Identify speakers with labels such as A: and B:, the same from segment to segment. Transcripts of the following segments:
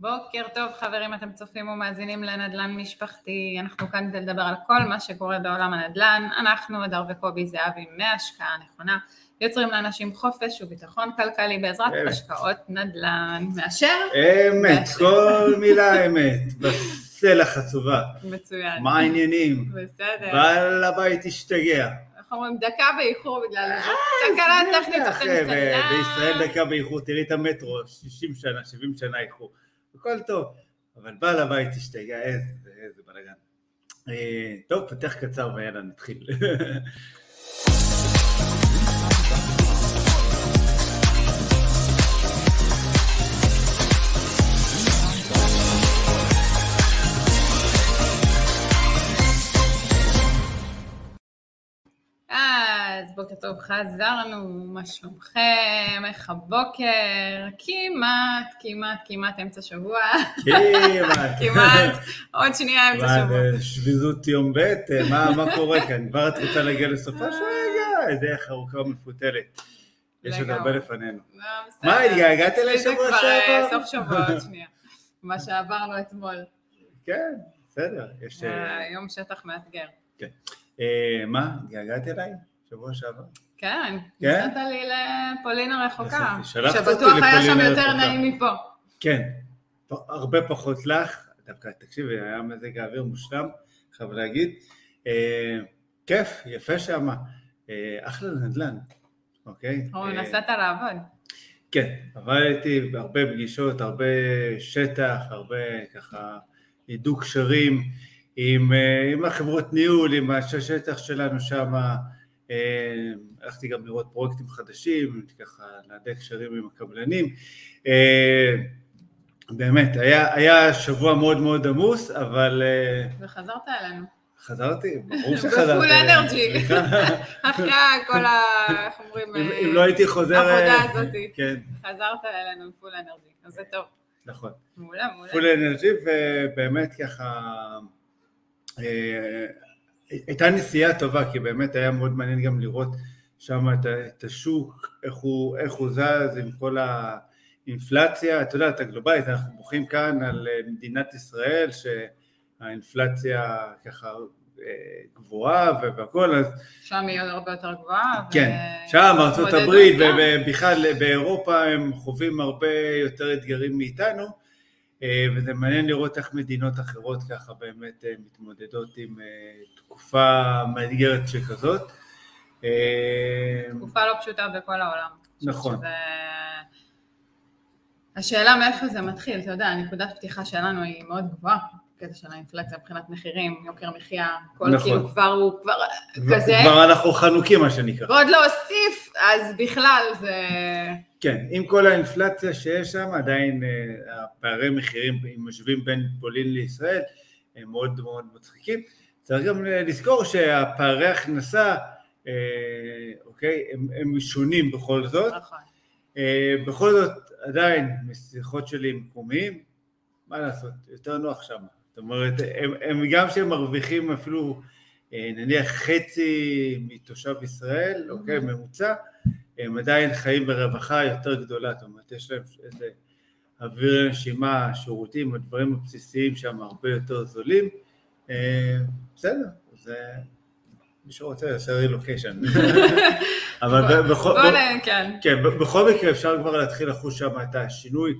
A: בוקר טוב חברים, אתם צופים ומאזינים לנדל"ן משפחתי, אנחנו כאן כדי לדבר על כל מה שקורה בעולם הנדל"ן, אנחנו, הדר וקובי זהבי מהשקעה נכונה, יוצרים לאנשים חופש וביטחון כלכלי בעזרת
B: אמת.
A: השקעות נדל"ן, מאשר?
B: אמת,
A: מאשר.
B: כל מילה אמת, בסלע חצובה.
A: מצוין.
B: מה העניינים?
A: בסדר.
B: בעל הבית השתגע.
A: איך אומרים, דקה באיחור בגלל איזה תקלה טכנית אתם
B: אה, בישראל דקה באיחור, תראי את המטרו, 60 שנה, 70 שנה איחור. הכל טוב, אבל בעל הבית השתגע, איזה איזה בלאגן. אה, טוב, פתח קצר ויאללה, נתחיל.
A: אז בוקר טוב, חזרנו, מה שלומכם, איך הבוקר, כמעט, כמעט, כמעט אמצע שבוע,
B: כמעט.
A: כמעט, עוד שנייה אמצע שבוע.
B: שביזות יום ב', אה, מה מה קורה כאן? כבר את רוצה להגיע לסופה? רגע, דרך ארוכה ומפותלת. יש עוד. הרבה לפנינו.
A: לא.
B: מה, התגעגעת אליי שבוע
A: אה,
B: שעבר?
A: סוף שבוע, עוד שנייה. מה שעברנו אתמול.
B: כן, בסדר. אה,
A: אה, יום שטח מאתגר.
B: אה, מה, התגעגעת אליי? שבוע שעבר?
A: כן,
B: כן?
A: נסעת לי לפולין הרחוקה, שבטוח היה שם יותר. נעים מפה.
B: כן, הרבה פחות לך, דווקא תקשיבי, היה מזג האוויר מושלם, חייב להגיד. אה, כיף, יפה שמה. אה, אחלה נדל"ן, אוקיי?
A: או,
B: אה,
A: נסעת לעבוד.
B: כן, עבדתי בהרבה פגישות, הרבה שטח, הרבה ככה הידוק קשרים עם, אה, עם החברות ניהול, עם השטח שלנו שם, הלכתי גם לראות פרויקטים חדשים, ככה להדק קשרים עם הקבלנים. אה, באמת, היה, היה שבוע מאוד מאוד עמוס, אבל אה,
A: וחזרת אלינו.
B: חזרתי, ברור שחזרתי.
A: בפול אנרג'י. אחרי כל ה... איך אומרים?
B: אם
A: אה,
B: לא הייתי חוזר...
A: העבודה
B: אה,
A: הזאת.
B: כן,
A: חזרת אלינו עם פול אנרג'י, אז זה טוב.
B: נכון.
A: מעולה, מעולה.
B: פול אנרג'י ובאמת ככה אה, הייתה נסיעה טובה כי באמת היה מאוד מעניין גם לראות שם את, את השוק, איך הוא, איך הוא זז עם כל האינפלציה, את יודעת, הגלובלית, אנחנו בוכים כאן על אה, מדינת ישראל שהאינפלציה ככה אה, גבוהה ו- והכל, אז
A: שם היא עוד הרבה יותר גבוהה.
B: כן,
A: ו-
B: שם
A: גם.
B: ובכלל באירופה הם חווים הרבה יותר אתגרים מאיתנו וזה מעניין לראות איך מדינות אחרות ככה באמת אה, מתמודדות עם אה, תקופה מאתגרת שכזאת. אה,
A: תקופה לא פשוטה בכל העולם.
B: נכון.
A: שזה... השאלה מאיפה זה מתחיל, אתה יודע, נקודת פתיחה שלנו היא מאוד גבוהה, קטע של האינפלציה מבחינת מחירים, יוקר מחיה, כל
B: נכון.
A: כאילו כבר הוא כבר
B: ו-
A: כזה,
B: כבר אנחנו חנוקים מה שנקרא.
A: ועוד להוסיף, אז בכלל זה...
B: כן, עם כל האינפלציה שיש שם, עדיין אה, הפערי מחירים, אם משווים בין פולין לישראל, הם מאוד מאוד מצחיקים. צריך גם לזכור שהפערי הכנסה, אה, אוקיי, הם, הם שונים בכל זאת.
A: נכון.
B: אה, בכל זאת, עדיין, משיחות שלי עם מקומיים, מה לעשות, יותר נוח שם. זאת אומרת, הם, הם גם שהם מרוויחים אפילו אה, נניח חצי מתושב ישראל, אוקיי, ממוצע, הם עדיין חיים ברווחה יותר גדולה, זאת אומרת, יש להם איזה אוויר לנשימה, שירותים, הדברים הבסיסיים שם הרבה יותר זולים. אה, בסדר, זה... מי שרוצה יעשה רילוקיישן. אבל בכל...
A: בוא נ... כן.
B: כן, בכל מקרה אפשר כבר להתחיל לחוש שם את השינוי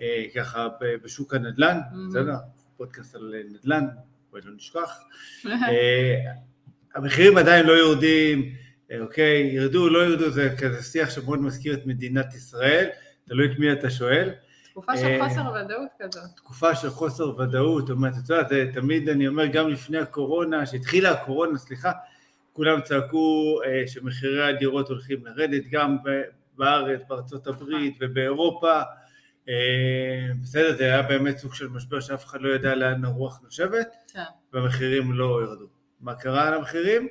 B: אה, ככה בשוק הנדל"ן. בסדר? פודקאסט על נדל"ן, בואי לא נשכח. אה, המחירים עדיין לא יורדים, אה, אוקיי, ירדו, לא ירדו, זה כזה שיח שמאוד מזכיר את מדינת ישראל, תלוי את מי אתה שואל.
A: תקופה של
B: אה,
A: חוסר ודאות כזאת.
B: תקופה של חוסר ודאות, זאת אומרת, את יודעת, תמיד אני אומר, גם לפני הקורונה, שהתחילה הקורונה, סליחה, כולם צעקו אה, שמחירי הדירות הולכים לרדת, גם בארץ, בארצות הברית ובאירופה. אה, בסדר, זה היה באמת סוג של משבר שאף אחד לא ידע לאן הרוח נושבת,
A: כן.
B: והמחירים לא ירדו. מה קרה על המחירים?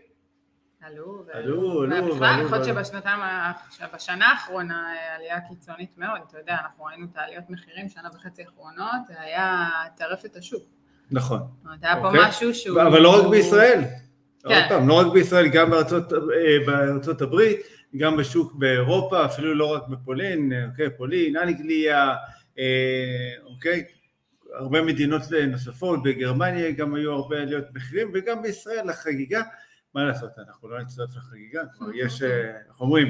A: עלו,
B: עלו, עלו,
A: ובכלל,
B: ועלו,
A: יכול להיות
B: ועלו.
A: שבשנתיים, ה- בשנה האחרונה עלייה קיצונית מאוד, אתה יודע, אנחנו ראינו את העליות מחירים שנה וחצי האחרונות, זה היה טרף את השוק.
B: נכון.
A: זאת אומרת, היה פה
B: אוקיי.
A: משהו שהוא...
B: אבל לא רק בישראל.
A: כן.
B: עוד פעם, לא רק בישראל, גם בארצות, אה, בארצות הברית, גם בשוק באירופה, אפילו לא רק בפולין, אה, אוקיי, פולין, אנגליה, אה, אוקיי? הרבה מדינות נוספות, בגרמניה גם היו הרבה עליות מחירים, וגם בישראל החגיגה, מה לעשות, אנחנו לא נצטרף לחגיגה, כבר יש, אה, איך אומרים,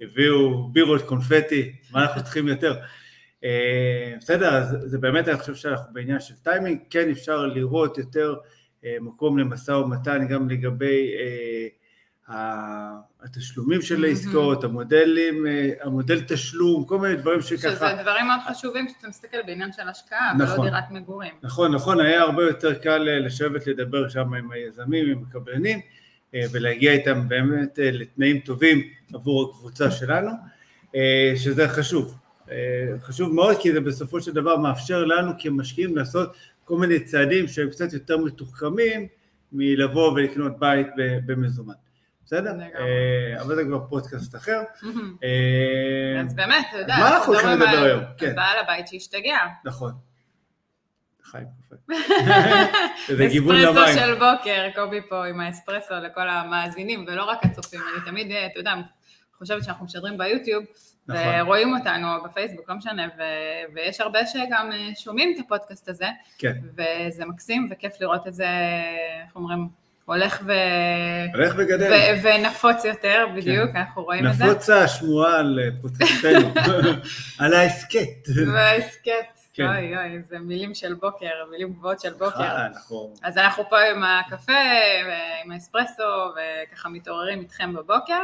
B: הביאו בירות קונפטי, מה אנחנו צריכים יותר? אה, בסדר, אז זה באמת, אני חושב שאנחנו בעניין של טיימינג, כן אפשר לראות יותר אה, מקום למשא ומתן גם לגבי התשלומים של העסקאות, המודלים, המודל תשלום, כל מיני דברים שככה...
A: שזה דברים מאוד חשובים כשאתה מסתכל בעניין של השקעה, נכון, ולא דירת מגורים.
B: נכון, נכון, היה הרבה יותר קל לשבת לדבר שם עם היזמים, עם הקבלנים, ולהגיע איתם באמת לתנאים טובים עבור הקבוצה שלנו, שזה חשוב. חשוב מאוד כי זה בסופו של דבר מאפשר לנו כמשקיעים לעשות כל מיני צעדים שהם קצת יותר מתוחכמים מלבוא ולקנות בית במזומן. בסדר? אה, אבל זה כבר פודקאסט אחר.
A: אה, אז באמת, אתה יודע,
B: מה אנחנו הולכים לדבר היום?
A: כן. בעל הבית שהשתגע.
B: נכון. חיים קפה.
A: זה גיוון למים. אספרסו של בוקר, קובי פה עם האספרסו לכל המאזינים, ולא רק הצופים. אני תמיד, אה, אתה יודע, חושבת שאנחנו משדרים ביוטיוב, נכון. ורואים אותנו בפייסבוק, לא משנה, ו- ויש הרבה שגם שומעים את הפודקאסט הזה,
B: כן.
A: וזה מקסים וכיף לראות את זה, איך אומרים, הולך ו...
B: הולך וגדל.
A: ו- ונפוץ יותר, בדיוק, כן. אנחנו רואים את זה.
B: נפוצה השמועה על פודקאסטנו, על ההסכת.
A: וההסכת. כן. אוי אוי, זה מילים של בוקר, מילים גבוהות של בוקר. אנחנו... אז אנחנו פה עם הקפה, עם האספרסו, וככה מתעוררים איתכם בבוקר.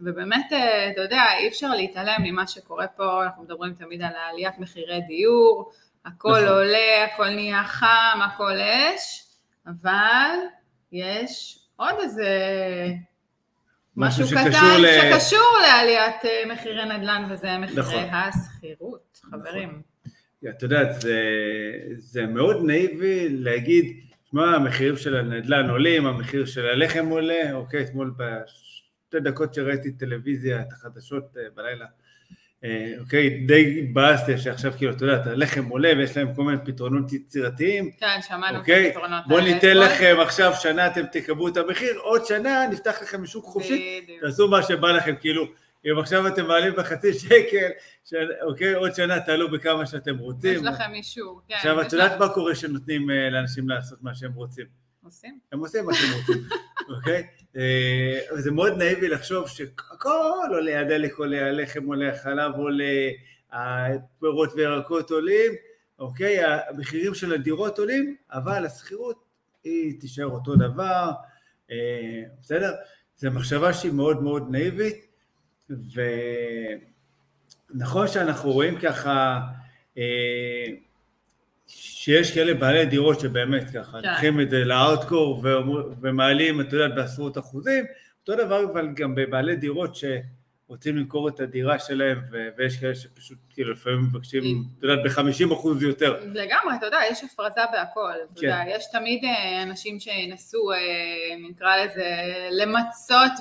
A: ובאמת, אתה יודע, אי אפשר להתעלם ממה שקורה פה, אנחנו מדברים תמיד על עליית מחירי דיור, הכל נכון. עולה, הכל נהיה חם, הכל אש, אבל יש עוד איזה משהו, משהו קטן ל... שקשור לעליית אה, מחירי נדל"ן, וזה מחירי נכון. השכירות, חברים.
B: נכון. את יודעת, זה, זה מאוד נאיבי להגיד, שמע, המחירים של הנדל"ן עולים, המחיר של הלחם עולה, אוקיי, אתמול בשתי דקות שראיתי טלוויזיה, את החדשות אה, בלילה, אוקיי, די התבאסתי שעכשיו כאילו, אתה יודע, הלחם עולה ויש להם כל מיני פתרונות יצירתיים.
A: כן, שמענו אוקיי? את הפתרונות האלה.
B: בואו ניתן לכם עכשיו שנה, אתם תקבלו את המחיר, עוד שנה נפתח לכם משוק חופשי, תעשו מה שבא לכם, כאילו, אם עכשיו אתם מעלים בחצי שקל, ש... אוקיי, עוד שנה תעלו בכמה שאתם רוצים.
A: יש לכם אישור, כן.
B: עכשיו, את יודעת מה קורה שנותנים אה, לאנשים לעשות מה שהם רוצים?
A: עושים.
B: הם עושים מה שהם רוצים, אוקיי? אה, זה מאוד נאיבי לחשוב שהכל עולה, הדלק עולה, הלחם עולה, החלב עולה, הפירות וירקות עולים, אוקיי? המחירים של הדירות עולים, אבל השכירות היא תישאר אותו דבר, אה, בסדר? זו מחשבה שהיא מאוד מאוד נאיבית, ונכון שאנחנו רואים ככה אה, שיש כאלה בעלי דירות שבאמת ככה, כן. לוקחים את זה לארדקור ומעלים, את יודעת, בעשרות אחוזים, אותו דבר אבל גם בבעלי דירות שרוצים למכור את הדירה שלהם, ויש כאלה שפשוט כאילו לפעמים מבקשים, את יודעת, ב-50 אחוז יותר.
A: לגמרי, אתה יודע, יש הפרזה בהכל, אתה כן. יודע, יש תמיד אה, אנשים שינסו, אה, נקרא לזה, למצות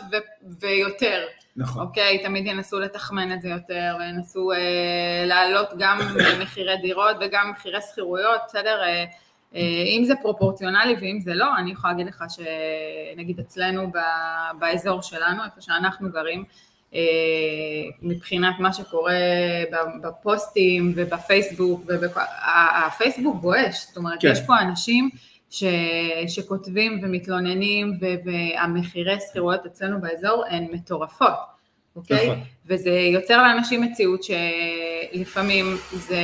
A: ויותר.
B: נכון.
A: אוקיי, תמיד ינסו לתחמן את זה יותר, וינסו אה, להעלות גם מחירי דירות וגם מחירי שכירויות, בסדר? אה, אה, אם זה פרופורציונלי ואם זה לא, אני יכולה להגיד לך שנגיד אצלנו ב, באזור שלנו, איפה שאנחנו גרים, אה, מבחינת מה שקורה בפוסטים ובפייסבוק, הפייסבוק גועש, זאת אומרת, כן. יש פה אנשים ש, שכותבים ומתלוננים והמחירי שכירויות אצלנו באזור הן מטורפות, אוקיי? נכון. וזה יוצר לאנשים מציאות שלפעמים זה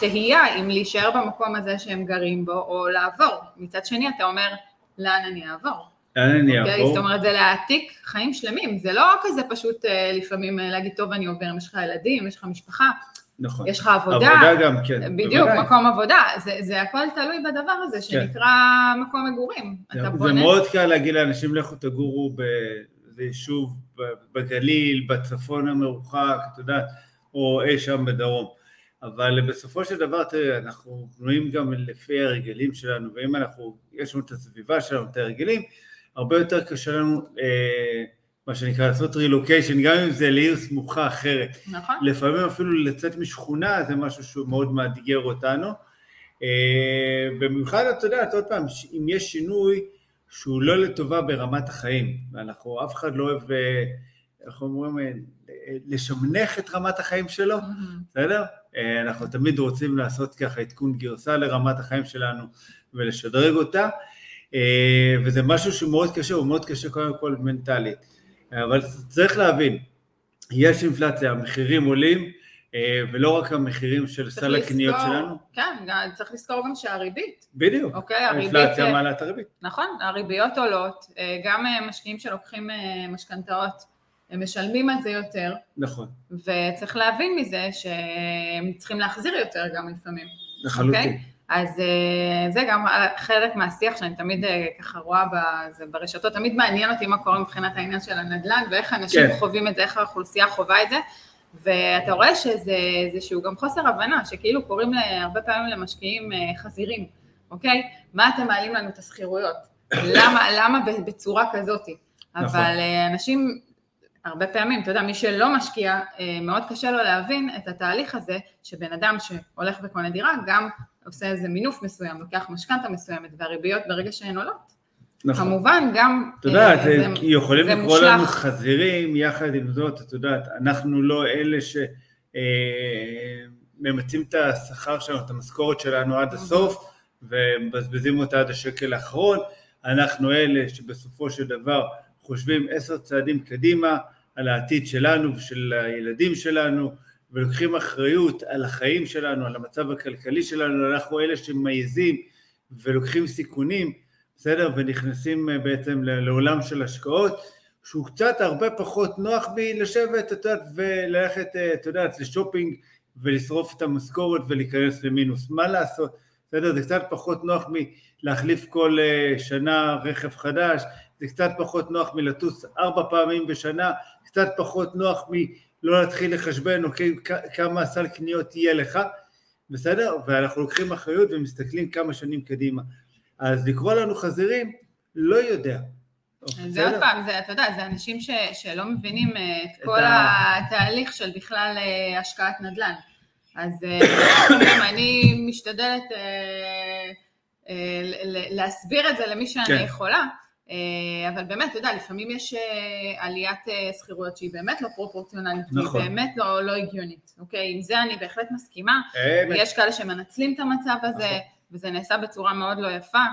A: תהייה אם להישאר במקום הזה שהם גרים בו או לעבור. מצד שני אתה אומר, לאן אני אעבור?
B: לאן אני אוקיי? אעבור?
A: זאת אומרת, זה להעתיק חיים שלמים, זה לא כזה פשוט אה, לפעמים אה, להגיד, טוב, אני עובר, יש לך ילדים, יש לך משפחה,
B: נכון.
A: יש לך עבודה.
B: עבודה גם, כן.
A: בדיוק, בוודאי. מקום עבודה. זה, זה הכל תלוי בדבר הזה כן. שנקרא כן. מקום מגורים.
B: זה, זה בונה... מאוד קל להגיד לאנשים, לכו תגורו ביישוב בגליל, בצפון המרוחק, את יודעת, או אי שם בדרום. אבל בסופו של דבר, תראה, אנחנו בנויים גם לפי ההרגלים שלנו, ואם אנחנו, יש לנו את הסביבה שלנו, את ההרגלים, הרבה יותר קשה לנו אה, מה שנקרא, לעשות רילוקיישן, גם אם זה לעיר סמוכה אחרת.
A: נכון.
B: לפעמים אפילו לצאת משכונה זה משהו שהוא מאוד מאתגר אותנו. אה, במיוחד, את יודעת, עוד פעם, אם יש שינוי שהוא לא לטובה ברמת החיים, ואנחנו, אף אחד לא אוהב, אה, איך אומרים, אה, לשמנך את רמת החיים שלו, בסדר? אה, אנחנו תמיד רוצים לעשות ככה עדכון גרסה לרמת החיים שלנו ולשדרג אותה, וזה משהו שהוא מאוד קשה, הוא מאוד קשה קודם כל מנטלית. אבל צריך להבין, יש אינפלציה, המחירים עולים, אה, ולא רק המחירים של סל הקניות שלנו.
A: כן, צריך לזכור גם שהריבית.
B: בדיוק,
A: אוקיי, הריבית...
B: האינפלציה מעלה את הריבית.
A: נכון, הריביות עולות, גם משקיעים שלוקחים משכנתאות הם משלמים על זה יותר.
B: נכון.
A: וצריך להבין מזה שהם צריכים להחזיר יותר גם לפעמים.
B: לחלוטין. אוקיי?
A: אז אה, זה גם חלק מהשיח שאני תמיד אה, ככה רואה בזה, ברשתות, תמיד מעניין אותי מה קורה מבחינת העניין של הנדל"ן ואיך אנשים כן. חווים את זה, איך האוכלוסייה חווה את זה. ואתה רואה שזה איזשהו גם חוסר הבנה, שכאילו קוראים הרבה פעמים למשקיעים אה, חזירים, אוקיי? מה אתם מעלים לנו את השכירויות? למה, למה בצורה כזאת? נכון. אבל אנשים הרבה פעמים, אתה יודע, מי שלא משקיע, מאוד קשה לו להבין את התהליך הזה, שבן אדם שהולך וקונה דירה, גם עושה איזה מינוף מסוים, לוקח משכנתה מסוימת, והריביות ברגע שהן עולות. נכון. כמובן, גם...
B: אתה יודע, אה, זה, יכולים זה לקרוא לנו חזירים, יחד עם זאת, את יודעת, אנחנו לא אלה שממצים אה, את השכר שלנו, את המשכורת שלנו עד הסוף, ומבזבזים אותה עד השקל האחרון, אנחנו אלה שבסופו של דבר חושבים עשר צעדים קדימה על העתיד שלנו ושל הילדים שלנו ולוקחים אחריות על החיים שלנו, על המצב הכלכלי שלנו, אנחנו אלה שמעיזים ולוקחים סיכונים, בסדר? ונכנסים אה, בעצם לעולם של השקעות שהוא קצת הרבה פחות נוח מלשבת, את יודעת, וללכת, אה, את יודעת, לשופינג ולשרוף את המשכורת ולהיכנס למינוס. מה לעשות? בסדר? זה קצת פחות נוח מלהחליף כל אה, שנה רכב חדש, זה קצת פחות נוח מלטוס ארבע פעמים בשנה, קצת פחות נוח מלא להתחיל לחשבן, אוקיי, כמה סל קניות יהיה לך, בסדר? ואנחנו לוקחים אחריות ומסתכלים כמה שנים קדימה. אז לקרוא לנו חזירים, לא יודע.
A: זה עוד פעם, זה, אתה יודע, זה אנשים ש, שלא מבינים אה, את כל ה... התהליך של בכלל אה, השקעת נדל"ן. אז אה, אני משתדלת להסביר את זה למי שאני כן. יכולה. אה, אבל באמת, אתה יודע, לפעמים יש אה, עליית אה, שכירויות שהיא באמת לא פרופורציונלית, נכון. והיא באמת לא, לא הגיונית, אוקיי? עם זה אני בהחלט מסכימה. אמת. יש כאלה שמנצלים את המצב הזה, נכון. וזה נעשה בצורה מאוד לא יפה,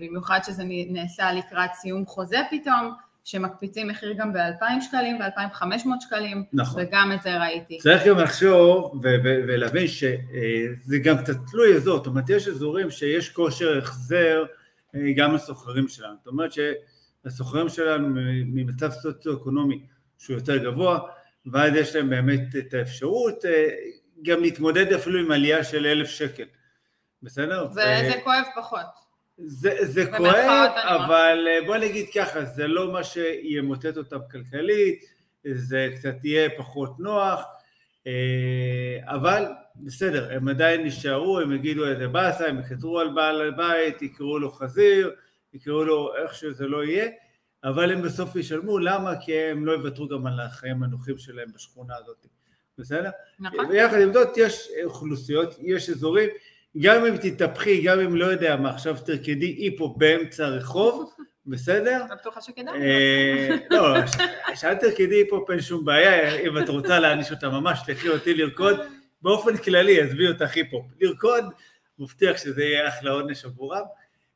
A: במיוחד שזה נעשה לקראת סיום חוזה פתאום. שמקפיצים מחיר גם ב-2,000 שקלים, ב-2,500 שקלים, נכון. וגם את זה ראיתי.
B: צריך גם לחשוב ולהבין שזה גם קצת תלוי אזור, זאת אומרת יש אזורים שיש כושר החזר גם הסוחרים שלנו. זאת אומרת שהסוחרים שלנו ממצב סוציו-אקונומי שהוא יותר גבוה, ואז יש להם באמת את האפשרות אה, גם להתמודד אפילו עם עלייה של אלף שקל, בסדר?
A: זה, ו... זה כואב פחות.
B: זה, זה כואב, אבל אה, בוא נגיד ככה, זה לא מה שימוטט אותם כלכלית, זה קצת יהיה פחות נוח, אבל בסדר, הם עדיין יישארו, הם יגידו איזה באסה, הם יקטרו על בעל הבית, יקראו לו חזיר, יקראו לו איך שזה לא יהיה, אבל הם בסוף ישלמו, למה? כי הם לא יוותרו גם על החיים הנוחים שלהם בשכונה הזאת, בסדר? נכון. ויחד עם זאת יש אוכלוסיות, יש אזורים, גם אם תתהפכי, גם אם לא יודע מה, עכשיו תרקדי היפו באמצע הרחוב, בסדר?
A: אני בטוחה שכדאי. אה, לא,
B: שאל תרקדי היפו אין שום בעיה, אם את רוצה להעניש אותה ממש, תלכי אותי לרקוד. באופן כללי, עזבי אותך היפ-הופ. לרקוד, מבטיח שזה יהיה אחלה עונש עבורם.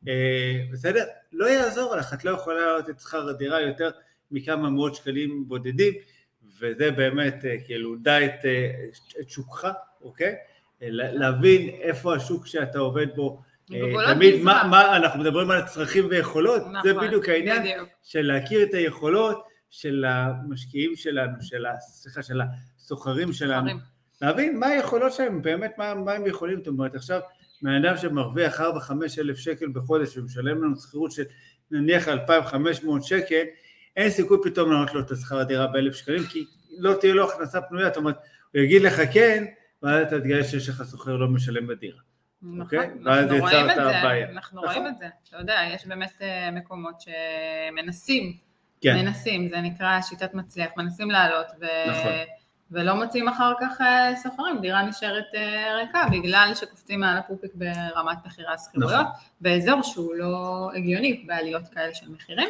B: אה, בסדר? לא יעזור לך, את לא יכולה להעלות את שכר הדירה יותר מכמה מאות שקלים בודדים, וזה באמת, אה, כאילו, דע את, את שוקך, אוקיי? להבין איפה השוק שאתה עובד בו, תמיד מה, מה, אנחנו מדברים על הצרכים ויכולות, נכון, זה בדיוק העניין בדיוק. של להכיר את היכולות של המשקיעים שלנו, של, סליחה, של הסוחרים שלנו, להבין מה היכולות שלהם, באמת מה, מה הם יכולים, זאת אומרת עכשיו בן אדם שמרוויח 4-5 אלף שקל בחודש ומשלם לנו שכירות של נניח 2,500 שקל, אין סיכוי פתאום לענות לו את השכר הדירה באלף שקלים, כי לא תהיה לו הכנסה פנויה, זאת אומרת, הוא יגיד לך כן, ואז אתה תגלה שיש לך סוחר לא משלם בדירה.
A: נכון? אוקיי? אנחנו רואים את זה, הבעיה. אנחנו נכון. רואים את זה, אתה יודע, יש באמת אה, מקומות שמנסים, כן. מנסים, זה נקרא שיטת מצליח, מנסים לעלות, ו... נכון. ולא מוצאים אחר כך אה, סוחרים, דירה נשארת אה, ריקה בגלל שקופצים מעל הפופיק ברמת מחירי השכירויות, נכון. באזור שהוא לא הגיוני בעליות כאלה של מחירים.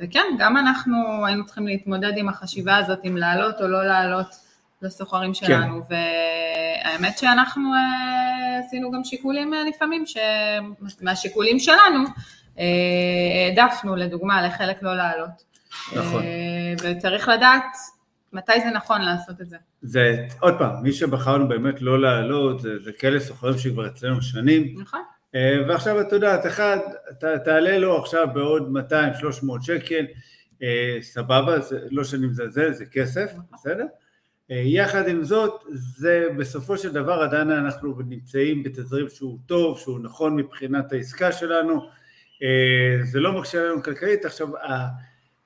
A: וכן, גם אנחנו היינו צריכים להתמודד עם החשיבה הזאת אם לעלות או לא לעלות לסוחרים שלנו, כן. והאמת שאנחנו אה, עשינו גם שיקולים אה, לפעמים, מהשיקולים שלנו העדפנו לדוגמה לחלק לא לעלות. נכון. וצריך לדעת מתי זה נכון לעשות את זה.
B: זה, עוד פעם, מי שבחרנו באמת לא לעלות, זה, זה כאלה סוחרים שכבר אצלנו שנים.
A: נכון.
B: ועכשיו את יודעת, אחד, ת, תעלה לו עכשיו בעוד 200-300 שקל, סבבה, זה, לא שאני מזלזל, זה כסף, נכון. בסדר? אה, יחד עם זאת, זה בסופו של דבר עדיין אנחנו נמצאים בתזרים שהוא טוב, שהוא נכון מבחינת העסקה שלנו, אה, זה לא מקשה עלינו כלכלית, עכשיו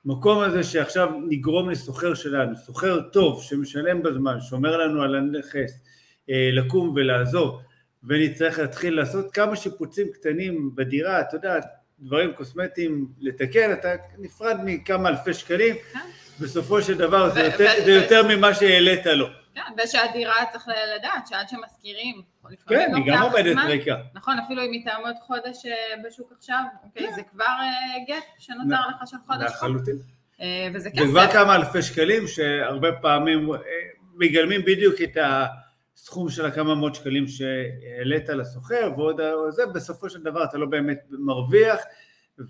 B: המקום הזה שעכשיו נגרום לסוחר שלנו, סוחר טוב שמשלם בזמן, שומר לנו על הנכס, אה, לקום ולעזור, ונצטרך להתחיל לעשות כמה שיפוצים קטנים בדירה, אתה יודע, דברים קוסמטיים לתקן, אתה נפרד מכמה אלפי שקלים, כן. בסופו של דבר זה, יותר, זה יותר ממה שהעלית לו.
A: כן, ושהדירה צריך לדעת שעד שמזכירים,
B: כן, היא גם עומדת ריקה.
A: נכון, אפילו אם היא תעמוד חודש אה, בשוק עכשיו, אוקיי, כן. זה כבר אה, גט שנוצר לך של חודש.
B: לחלוטין.
A: אה, וזה כסף.
B: זה כבר כמה אלפי שקלים שהרבה פעמים מגלמים בדיוק את הסכום של הכמה מאות שקלים שהעלית לסוחר, ועוד זה, בסופו של דבר אתה לא באמת מרוויח,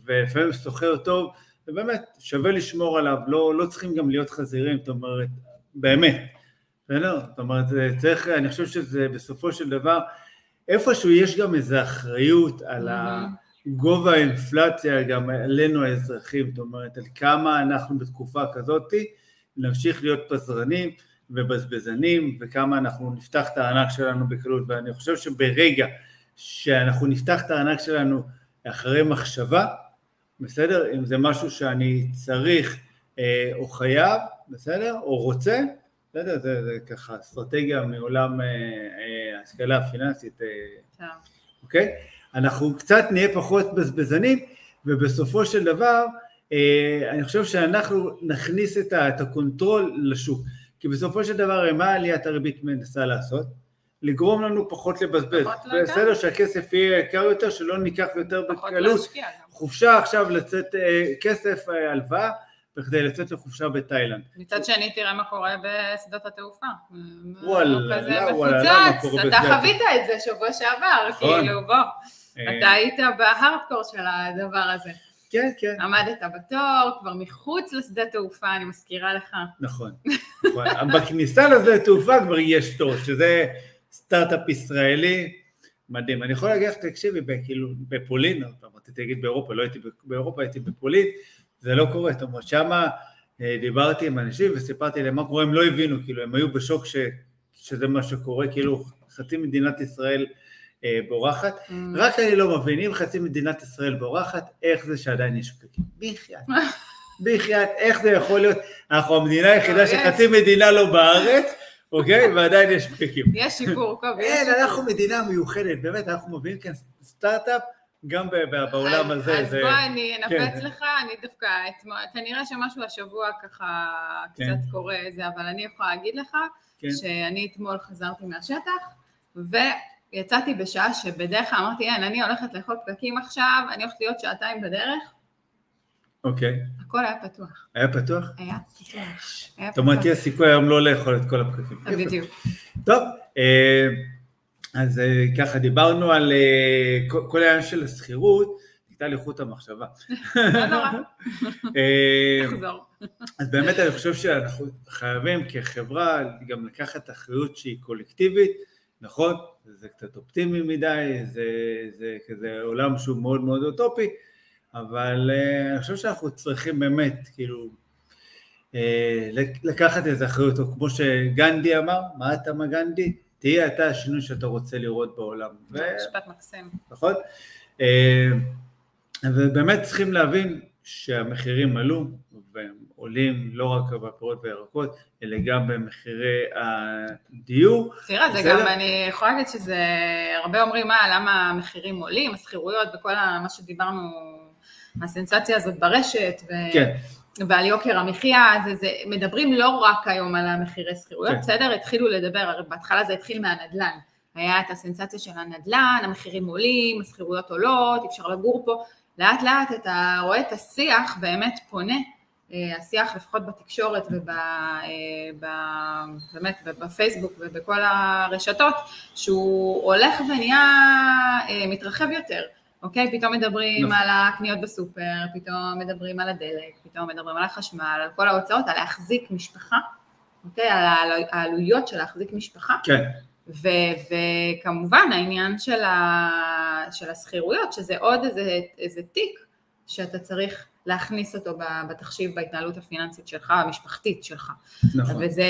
B: ולפעמים סוחר טוב. ובאמת שווה לשמור עליו, לא, לא צריכים גם להיות חזירים, זאת אומרת, באמת, בסדר? זאת אומרת, צריך, אני חושב שזה בסופו של דבר, איפשהו יש גם איזו אחריות על גובה האינפלציה גם עלינו האזרחים, זאת אומרת, על כמה אנחנו בתקופה כזאתי נמשיך להיות פזרנים ובזבזנים וכמה אנחנו נפתח את הענק שלנו בקלות. ואני חושב שברגע שאנחנו נפתח את הענק שלנו אחרי מחשבה בסדר? אם זה משהו שאני צריך אה, או חייב, בסדר? או רוצה, בסדר? זה, זה ככה אסטרטגיה מעולם אה, אה, ההשכלה הפיננסית, אה, אוקיי? אנחנו קצת נהיה פחות בזבזנים, ובסופו של דבר, אה, אני חושב שאנחנו נכניס את, ה, את הקונטרול לשוק. כי בסופו של דבר, מה עליית הריבית מנסה לעשות? לגרום לנו פחות לבזבז. בסדר שהכסף יהיה יקר יותר, שלא ניקח יותר בקלות. חופשה עכשיו לצאת אה, כסף, אה, הלוואה, בכדי לצאת לחופשה בתאילנד.
A: מצד שני תראה מה קורה בשדות התעופה.
B: וואלה, לא וואלה, למה
A: קורה בשדה התעופה? אתה חווית את זה שבוע שעבר, נכון. כאילו בוא, אה. אתה היית בהארדקור של הדבר הזה.
B: כן, כן.
A: עמדת בתור, כבר מחוץ לשדה תעופה, אני מזכירה לך.
B: נכון. נכון. בכניסה לשדה תעופה כבר יש תור, שזה סטארט-אפ ישראלי, מדהים. אני יכול להגיד לך, תקשיבי, כאילו, בפולין, רציתי להגיד באירופה, לא הייתי באירופה, הייתי בפולין, זה לא קורה, זאת אומרת, שמה אה, דיברתי עם אנשים וסיפרתי להם מה קורה, הם לא הבינו, כאילו, הם היו בשוק ש, שזה מה שקורה, כאילו, חצי מדינת ישראל אה, בורחת, mm. רק אני לא מבין, אם חצי מדינת ישראל בורחת, איך זה שעדיין יש פקקים? בחייאת. בחייאת, איך זה יכול להיות? אנחנו המדינה היחידה שחצי מדינה לא בארץ, אוקיי? ועדיין יש פקקים.
A: יש שיפור, קובי.
B: אין, אנחנו מדינה מיוחדת, באמת, אנחנו מביאים כאן סטארט-אפ, גם בעולם הזה.
A: אז בוא אני אנפץ כן. לך, אני דווקא אתמול, כנראה שמשהו השבוע ככה כן. קצת קורה זה, אבל אני יכולה להגיד לך, כן. שאני אתמול חזרתי מהשטח, ויצאתי בשעה שבדרך כלל אמרתי, אין, אני הולכת לאכול פקקים עכשיו, אני הולכת להיות שעתיים בדרך,
B: אוקיי.
A: הכל היה פתוח.
B: היה פתוח?
A: היה פתוח.
B: זאת אומרת, יש סיכוי היום לא לאכול את כל הפקקים.
A: בדיוק.
B: טוב, אה, אז אה, ככה דיברנו על אה, כל העניין של השכירות, הייתה לי חוט המחשבה.
A: לא נורא.
B: אז באמת אני חושב שאנחנו חייבים כחברה גם לקחת אחריות שהיא קולקטיבית, נכון? זה קצת אופטימי מדי, זה, זה כזה עולם שהוא מאוד מאוד אוטופי, אבל uh, אני חושב שאנחנו צריכים באמת, כאילו, uh, לקחת איזה אחריות, או כמו שגנדי אמר, מה אתה מה גנדי? תהיה אתה השינוי שאתה רוצה לראות בעולם.
A: משפט מקסים.
B: נכון? Uh, ובאמת צריכים להבין שהמחירים עלו, והם עולים לא רק בפירות וירקות, אלא גם במחירי הדיור.
A: תראה, זה גם, אני יכולה להגיד שזה, הרבה אומרים, מה, למה המחירים עולים, השכירויות וכל מה שדיברנו הסנסציה הזאת ברשת, ו... כן. ועל יוקר המחיה, זה, זה, מדברים לא רק היום על המחירי שכירויות, כן. בסדר? התחילו לדבר, הרי בהתחלה זה התחיל מהנדל"ן. היה את הסנסציה של הנדל"ן, המחירים עולים, השכירויות עולות, אפשר לגור פה. לאט לאט אתה רואה את השיח באמת פונה אה, השיח לפחות בתקשורת ובאמת בפייסבוק ובכל הרשתות שהוא הולך ונהיה מתרחב יותר, אוקיי? פתאום מדברים נכון. על הקניות בסופר, פתאום מדברים על הדלק, פתאום מדברים על החשמל, על כל ההוצאות, על להחזיק משפחה, אוקיי? על העלויות של להחזיק משפחה.
B: כן.
A: ו- וכמובן העניין של, ה- של השכירויות, שזה עוד איזה, איזה תיק שאתה צריך להכניס אותו בתחשיב בהתנהלות הפיננסית שלך, המשפחתית שלך. נכון. וזה,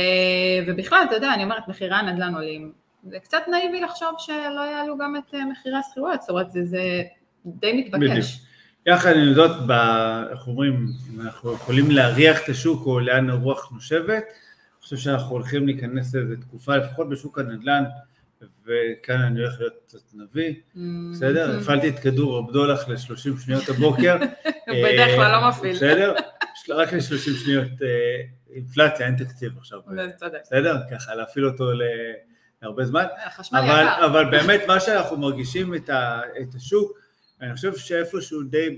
A: ובכלל, אתה יודע, אני אומרת, מחירי הנדל"ן עולים. זה קצת נאיבי לחשוב שלא יעלו גם את אה, מחירי השכירויות, זאת אומרת, זה, זה די מתבקש. בדיוק.
B: יחד עם זאת, איך אומרים, אם אנחנו יכולים להריח את השוק או לאן הרוח נושבת, חושב שאנחנו הולכים להיכנס לאיזה תקופה, לפחות בשוק הנדל"ן, וכאן אני הולך להיות קצת נביא, mm-hmm. בסדר? הפעלתי את כדור הבדולח ל-30 שניות הבוקר.
A: בדרך כלל לא מפעיל.
B: בסדר? רק ל-30 שניות אה, אינפלציה, אין תקציב עכשיו. בסדר? ככה, להפעיל אותו להרבה זמן. אבל באמת מה שאנחנו מרגישים את השוק, אני חושב שאיפשהו די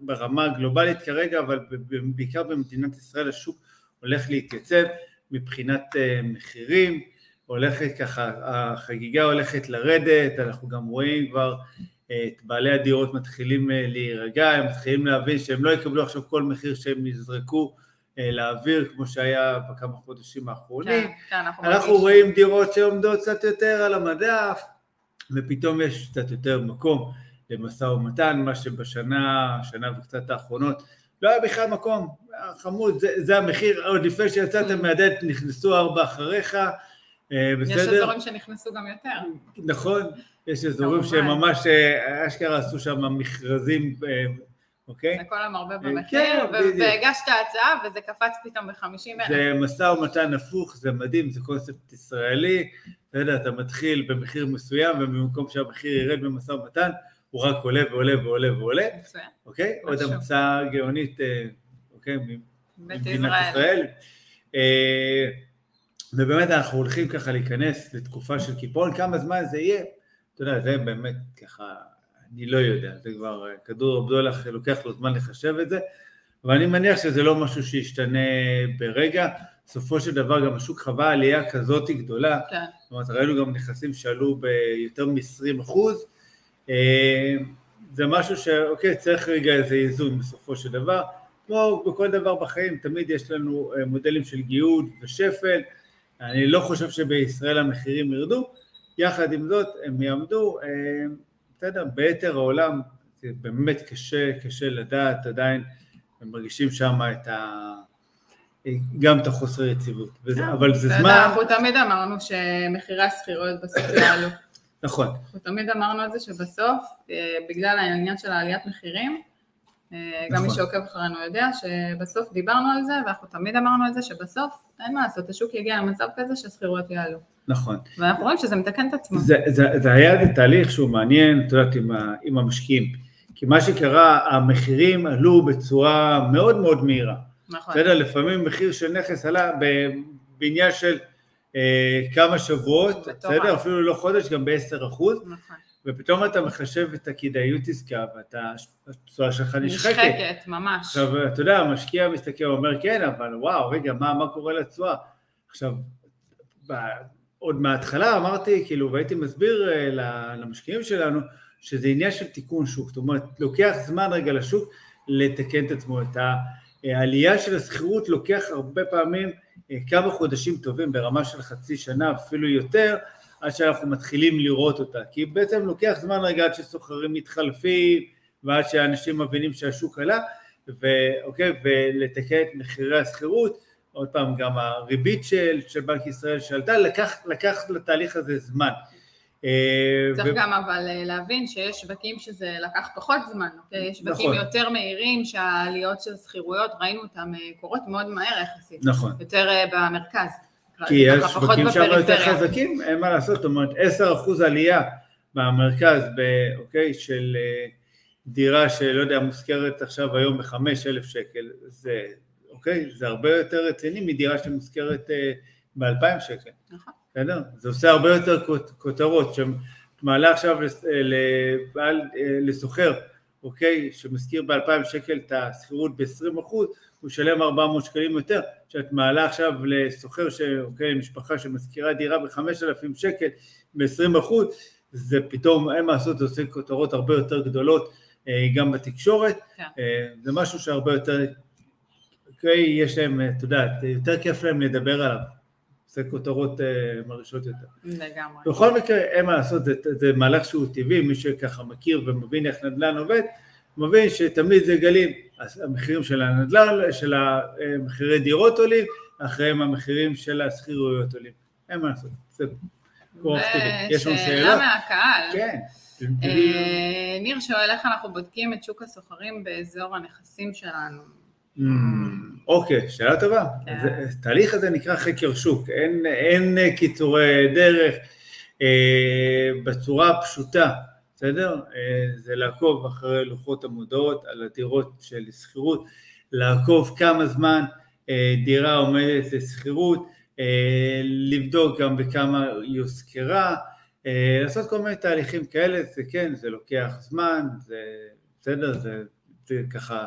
B: ברמה הגלובלית כרגע, אבל בעיקר במדינת ישראל השוק הולך להתייצב. מבחינת אה, מחירים, הולכת ככה, החגיגה הולכת לרדת, אנחנו גם רואים כבר אה, את בעלי הדירות מתחילים אה, להירגע, הם מתחילים להבין שהם לא יקבלו עכשיו כל מחיר שהם יזרקו לאוויר, כמו שהיה בכמה חודשים האחרונים. כן, כן, אנחנו, אנחנו רואים דירות שעומדות קצת יותר על המדף, ופתאום יש קצת יותר מקום למשא ומתן, מה שבשנה, שנה וקצת האחרונות, לא היה בכלל מקום, חמוד, זה, זה המחיר, עוד לפני שיצאת mm. מהדלת נכנסו ארבע אחריך,
A: אה, בסדר? יש אזורים שנכנסו גם יותר.
B: נכון, יש אזורים שממש אה, אשכרה עשו שם מכרזים, אה, אוקיי?
A: זה כל המרבה במחיר, כן, והגשת הצעה וזה קפץ פתאום ב-50 אלף.
B: זה משא ומתן הפוך, זה מדהים, זה קונספט ישראלי, אתה יודע, אתה מתחיל במחיר מסוים ובמקום שהמחיר ירד במשא ומתן, הוא רק עולה ועולה ועולה ועולה, אוקיי? עוד המצאה גאונית, אה, אוקיי, ממדינת ישראל. אה, ובאמת אנחנו הולכים ככה להיכנס לתקופה של קיפאון, כמה זמן זה יהיה, אתה יודע, זה באמת ככה, אני לא יודע, זה כבר אה, כדור הבדולח לוקח לו זמן לחשב את זה, אבל אני מניח שזה לא משהו שישתנה ברגע, בסופו של דבר גם השוק חווה עלייה כזאת גדולה, כן. זאת אומרת ראינו גם נכסים שעלו ביותר מ-20. אחוז, זה משהו שאוקיי, צריך רגע איזה איזון בסופו של דבר, כמו בכל דבר בחיים, תמיד יש לנו אה, מודלים של גיהוד ושפל, אני לא חושב שבישראל המחירים ירדו, יחד עם זאת הם יעמדו, אה, בסדר, ביתר העולם זה באמת קשה, קשה לדעת עדיין, הם מרגישים שם את ה... גם את החוסר יציבות, אבל זה זמן...
A: אנחנו תמיד אמרנו שמחירי השכירויות בסוף יעלו.
B: נכון.
A: אנחנו תמיד אמרנו את זה שבסוף, אה, בגלל העניין של העליית מחירים, נכון. גם מי שעוקב אחרינו יודע שבסוף דיברנו על זה, ואנחנו תמיד אמרנו את זה שבסוף, אין מה לעשות, השוק יגיע למצב כזה שהשכירויות יעלו.
B: נכון.
A: ואנחנו רואים שזה מתקן את עצמו.
B: זה, זה, זה היה איזה תהליך שהוא מעניין, את יודעת, עם, עם המשקיעים. כי מה שקרה, המחירים עלו בצורה מאוד מאוד מהירה. נכון. בסדר, לפעמים מחיר של נכס עלה בעניין של אה, כמה שבועות, בסדר? אפילו לא חודש, גם ב-10 אחוז. נכון. ופתאום אתה מחשב את הכדאיות עסקה והתשואה שלך נשחקת.
A: נשחקת, ממש.
B: עכשיו, אתה יודע, המשקיע מסתכל ואומר, כן, אבל וואו, רגע, מה, מה קורה לתשואה? עכשיו, עוד מההתחלה אמרתי, כאילו, והייתי מסביר אה, למשקיעים שלנו, שזה עניין של תיקון שוק, זאת אומרת, לוקח זמן רגע לשוק לתקן את עצמו, את העלייה של השכירות לוקח הרבה פעמים אה, כמה חודשים טובים ברמה של חצי שנה, אפילו יותר, עד שאנחנו מתחילים לראות אותה, כי בעצם לוקח זמן רגע עד שסוחרים מתחלפים ועד שאנשים מבינים שהשוק עלה, ואוקיי, ולתקן את מחירי השכירות, עוד פעם גם הריבית של, של בנק ישראל שעלתה, לקח, לקח לתהליך הזה זמן.
A: אה, צריך גם אבל אה, להבין שיש שווקים שזה לקח פחות זמן, אוקיי? יש שווקים נכון. יותר מהירים שהעליות של שכירויות, ראינו אותם אה, קורות מאוד מהר יחסית.
B: נכון.
A: יותר במרכז.
B: כי יש שווקים שם יותר חזקים, אין מה לעשות, זאת אומרת 10% עלייה במרכז, אוקיי, של דירה שלא יודע, מושכרת עכשיו היום ב-5,000 שקל, זה, אוקיי, זה הרבה יותר רציני מדירה שמושכרת ב-2,000 שקל. נכון. בסדר? זה עושה הרבה יותר כותרות, שאת מעלה עכשיו לבעל, לסוחר אוקיי, שמשכיר ב-2,000 שקל את השכירות ב-20 אחוז, הוא ישלם 400 שקלים יותר. כשאת מעלה עכשיו לסוחר, אוקיי, משפחה שמשכירה דירה ב-5,000 שקל ב-20 אחוז, זה פתאום, אין מה לעשות, זה עושה כותרות הרבה יותר גדולות אה, גם בתקשורת.
A: כן.
B: אה, זה משהו שהרבה יותר, אוקיי, יש להם, את יודעת, יותר כיף להם לדבר עליו. זה כותרות אה, מרעישות יותר.
A: לגמרי.
B: בכל מקרה, אין מה לעשות, זה, זה מהלך שהוא טבעי, מי שככה מכיר ומבין איך נדל"ן עובד, מבין שתמיד זה גלים, אז המחירים של הנדל"ן, של המחירי דירות עולים, אחריהם המחירים של השכירויות עולים. אין מה לעשות, זה כוח טבעי. יש לנו שאלות?
A: ושאלה מהקהל.
B: כן.
A: אה, ניר שואל איך אנחנו בודקים את שוק הסוחרים באזור הנכסים שלנו.
B: Mm, אוקיי, שאלה טובה.
A: כן.
B: התהליך הזה נקרא חקר שוק, אין, אין קיצורי דרך אה, בצורה הפשוטה, בסדר? אה, זה לעקוב אחרי לוחות המודעות על הדירות של שכירות, לעקוב כמה זמן אה, דירה עומדת לשכירות, אה, לבדוק גם בכמה היא הושכרה, אה, לעשות כל מיני תהליכים כאלה, זה כן, זה לוקח זמן, זה בסדר, זה, זה ככה,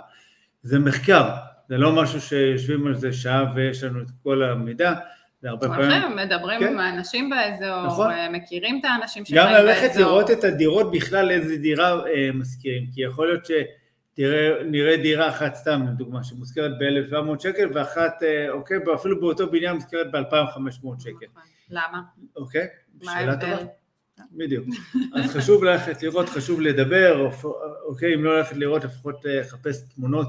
B: זה מחקר, זה לא משהו שיושבים על זה שעה ויש לנו את כל המידע, זה הרבה פעמים...
A: הולכים, מדברים
B: כן.
A: עם האנשים באזור,
B: נכון.
A: אה, מכירים את האנשים
B: גם
A: שחיים באזור.
B: ללכת לראות את הדירות בכלל, איזה דירה אה, משכירים, כי יכול להיות שנראה דירה אחת סתם, לדוגמה, שמושכרת ב-1,700 שקל, ואחת, אה, אוקיי, אפילו באותו בניין מושכרת ב-2,500 שקל,
A: נכון. למה?
B: אוקיי? שאלה? טובה. בדיוק. אז חשוב ללכת לראות, חשוב לדבר, אוקיי, אם לא ללכת לראות, לפחות אה, לחפש תמונות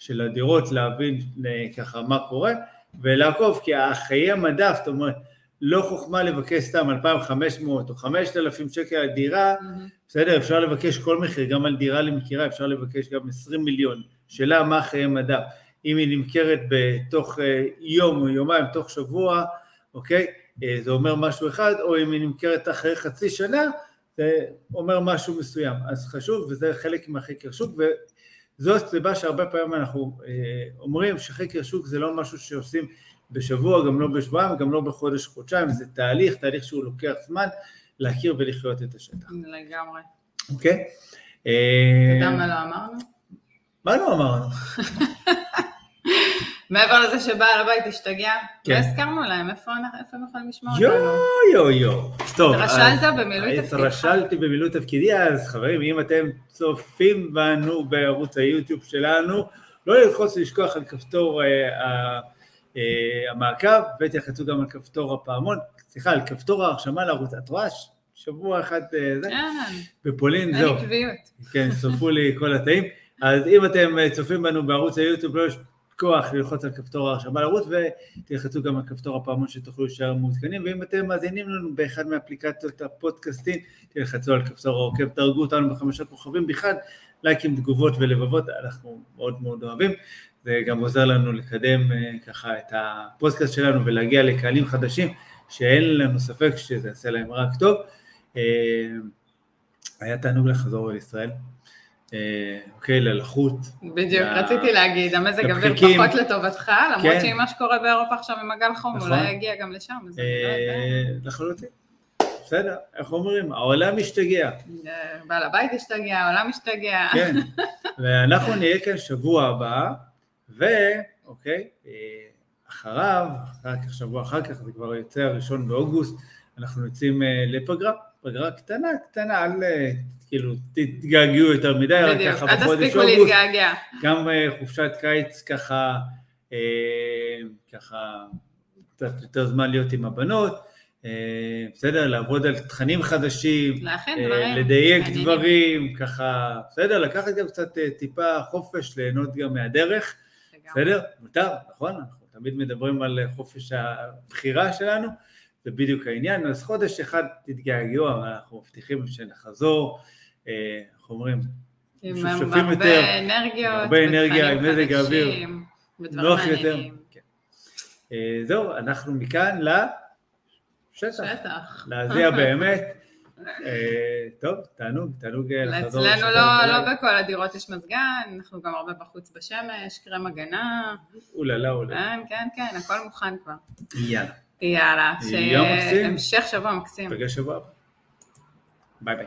B: של הדירות, להבין אה, ככה מה קורה, ולעקוב, כי החיי המדף, זאת אומרת, לא חוכמה לבקש סתם 2,500 או 5,000 שקל על דירה,
A: מהמם.
B: בסדר, אפשר לבקש כל מחיר, גם על דירה למכירה אפשר לבקש גם 20 מיליון. שאלה מה חיי מדף. אם היא נמכרת בתוך אה, יום או יומיים, תוך שבוע, אוקיי? אה, זה אומר משהו אחד, או אם היא נמכרת אחרי חצי שנה, זה אומר משהו מסוים. אז חשוב, וזה חלק מהחקר שוק, וזו הסיבה שהרבה פעמים אנחנו אה, אומרים שחקר שוק זה לא משהו שעושים בשבוע, גם לא בשבועיים, גם לא בחודש, חודשיים, זה תהליך, תהליך שהוא לוקח זמן להכיר ולחיות את השטח,
A: לגמרי.
B: אוקיי?
A: אתה
B: אה,
A: יודע מה לא אמרנו?
B: מה לא אמרנו?
A: מעבר לזה שבעל הבית השתגע,
B: כן.
A: לא הזכרנו להם איפה איפה הם יכולים לשמוע
B: יו
A: אותנו.
B: יו יו. טוב,
A: התרשלת במילוי תפקידך.
B: התרשלתי במילוי תפקידי, אז חברים, אם אתם צופים בנו בערוץ היוטיוב שלנו, לא ללחוץ לשכוח על כפתור אה, ה- אה, המעקב, ותלחצו גם על כפתור הפעמון, סליחה, על כפתור ההרשמה לערוץ. את רואה? שבוע אחד אה, זה,
A: כן,
B: בפולין,
A: אין
B: זהו.
A: עקביות.
B: כן, שרפו לי כל התאים. אז אם אתם אה, צופים בנו בערוץ היוטיוב, לא לשכוח ללחוץ על כפתור ההרשמה לערוץ, ותלחצו גם על כפתור הפעמון שתוכלו להישאר מעודכנים, ואם אתם מאזינים לנו באחד מאפליקציות הפודקאסטים, תלחצו על כפתור העוקב, דרגו אותנו בחמישה כוכבים, בכלל לייקים, תגובות ולבבות, אנחנו מאוד מאוד אוהבים. זה גם עוזר לנו לקדם אה, ככה את הפודקאסט שלנו ולהגיע לקהלים חדשים, שאין לנו ספק שזה יעשה להם רק טוב. אה, היה תענוג לחזור לישראל. אה, אוקיי, ללחות.
A: בדיוק,
B: ל-
A: רציתי להגיד, המזג אוויר. פחות לטובתך, למרות
B: כן.
A: שעם מה שקורה באירופה עכשיו עם הגל חום,
B: נכון.
A: אולי יגיע גם לשם, אז אני לא
B: אה,
A: יודעת.
B: לחלוטין. בסדר, איך אומרים? העולם משתגע.
A: אה, בעל הבית השתגע, העולם השתגע.
B: כן. ואנחנו נהיה כאן שבוע הבא, ואוקיי, אה, אחריו, אחר כך, שבוע אחר כך, זה כבר יוצא הראשון באוגוסט, אנחנו יוצאים אה, לפגרה, פגרה קטנה, קטנה, אל אה, כאילו תתגעגעו יותר מדי, רק
A: בדיוק,
B: ככה
A: אל
B: בחודש
A: תספיקו
B: אוגוסט.
A: להתגעגע.
B: גם אה, חופשת קיץ ככה, אה, ככה קצת יותר זמן להיות עם הבנות, בסדר, לעבוד על תכנים חדשים. לדייק. דברים, ככה, בסדר, לקחת גם קצת טיפה חופש, ליהנות גם מהדרך. בסדר? מותר, נכון? אנחנו תמיד מדברים על חופש הבחירה שלנו, זה בדיוק העניין, אז חודש אחד תתגעגעו, אבל אנחנו מבטיחים שנחזור, אה, איך אומרים, משופשפים יותר,
A: אנרגיות,
B: הרבה אנרגיה, עם מזג האוויר. נוח יותר. כן. אה, זהו, אנחנו מכאן לשטח,
A: שטח.
B: להזיע באמת. אה, טוב, תענוג, תענוג לחזור.
A: אצלנו לא. לא בכל הדירות יש מזגן, אנחנו גם הרבה בחוץ בשמש, קרם הגנה,
B: אוללה, אוללה.
A: כן, כן, כן, הכל מוכן כבר.
B: יאללה,
A: יאללה,
B: מקסים.
A: שהמשך שבוע מקסים.
B: נפגש שבוע הבא. ביי ביי.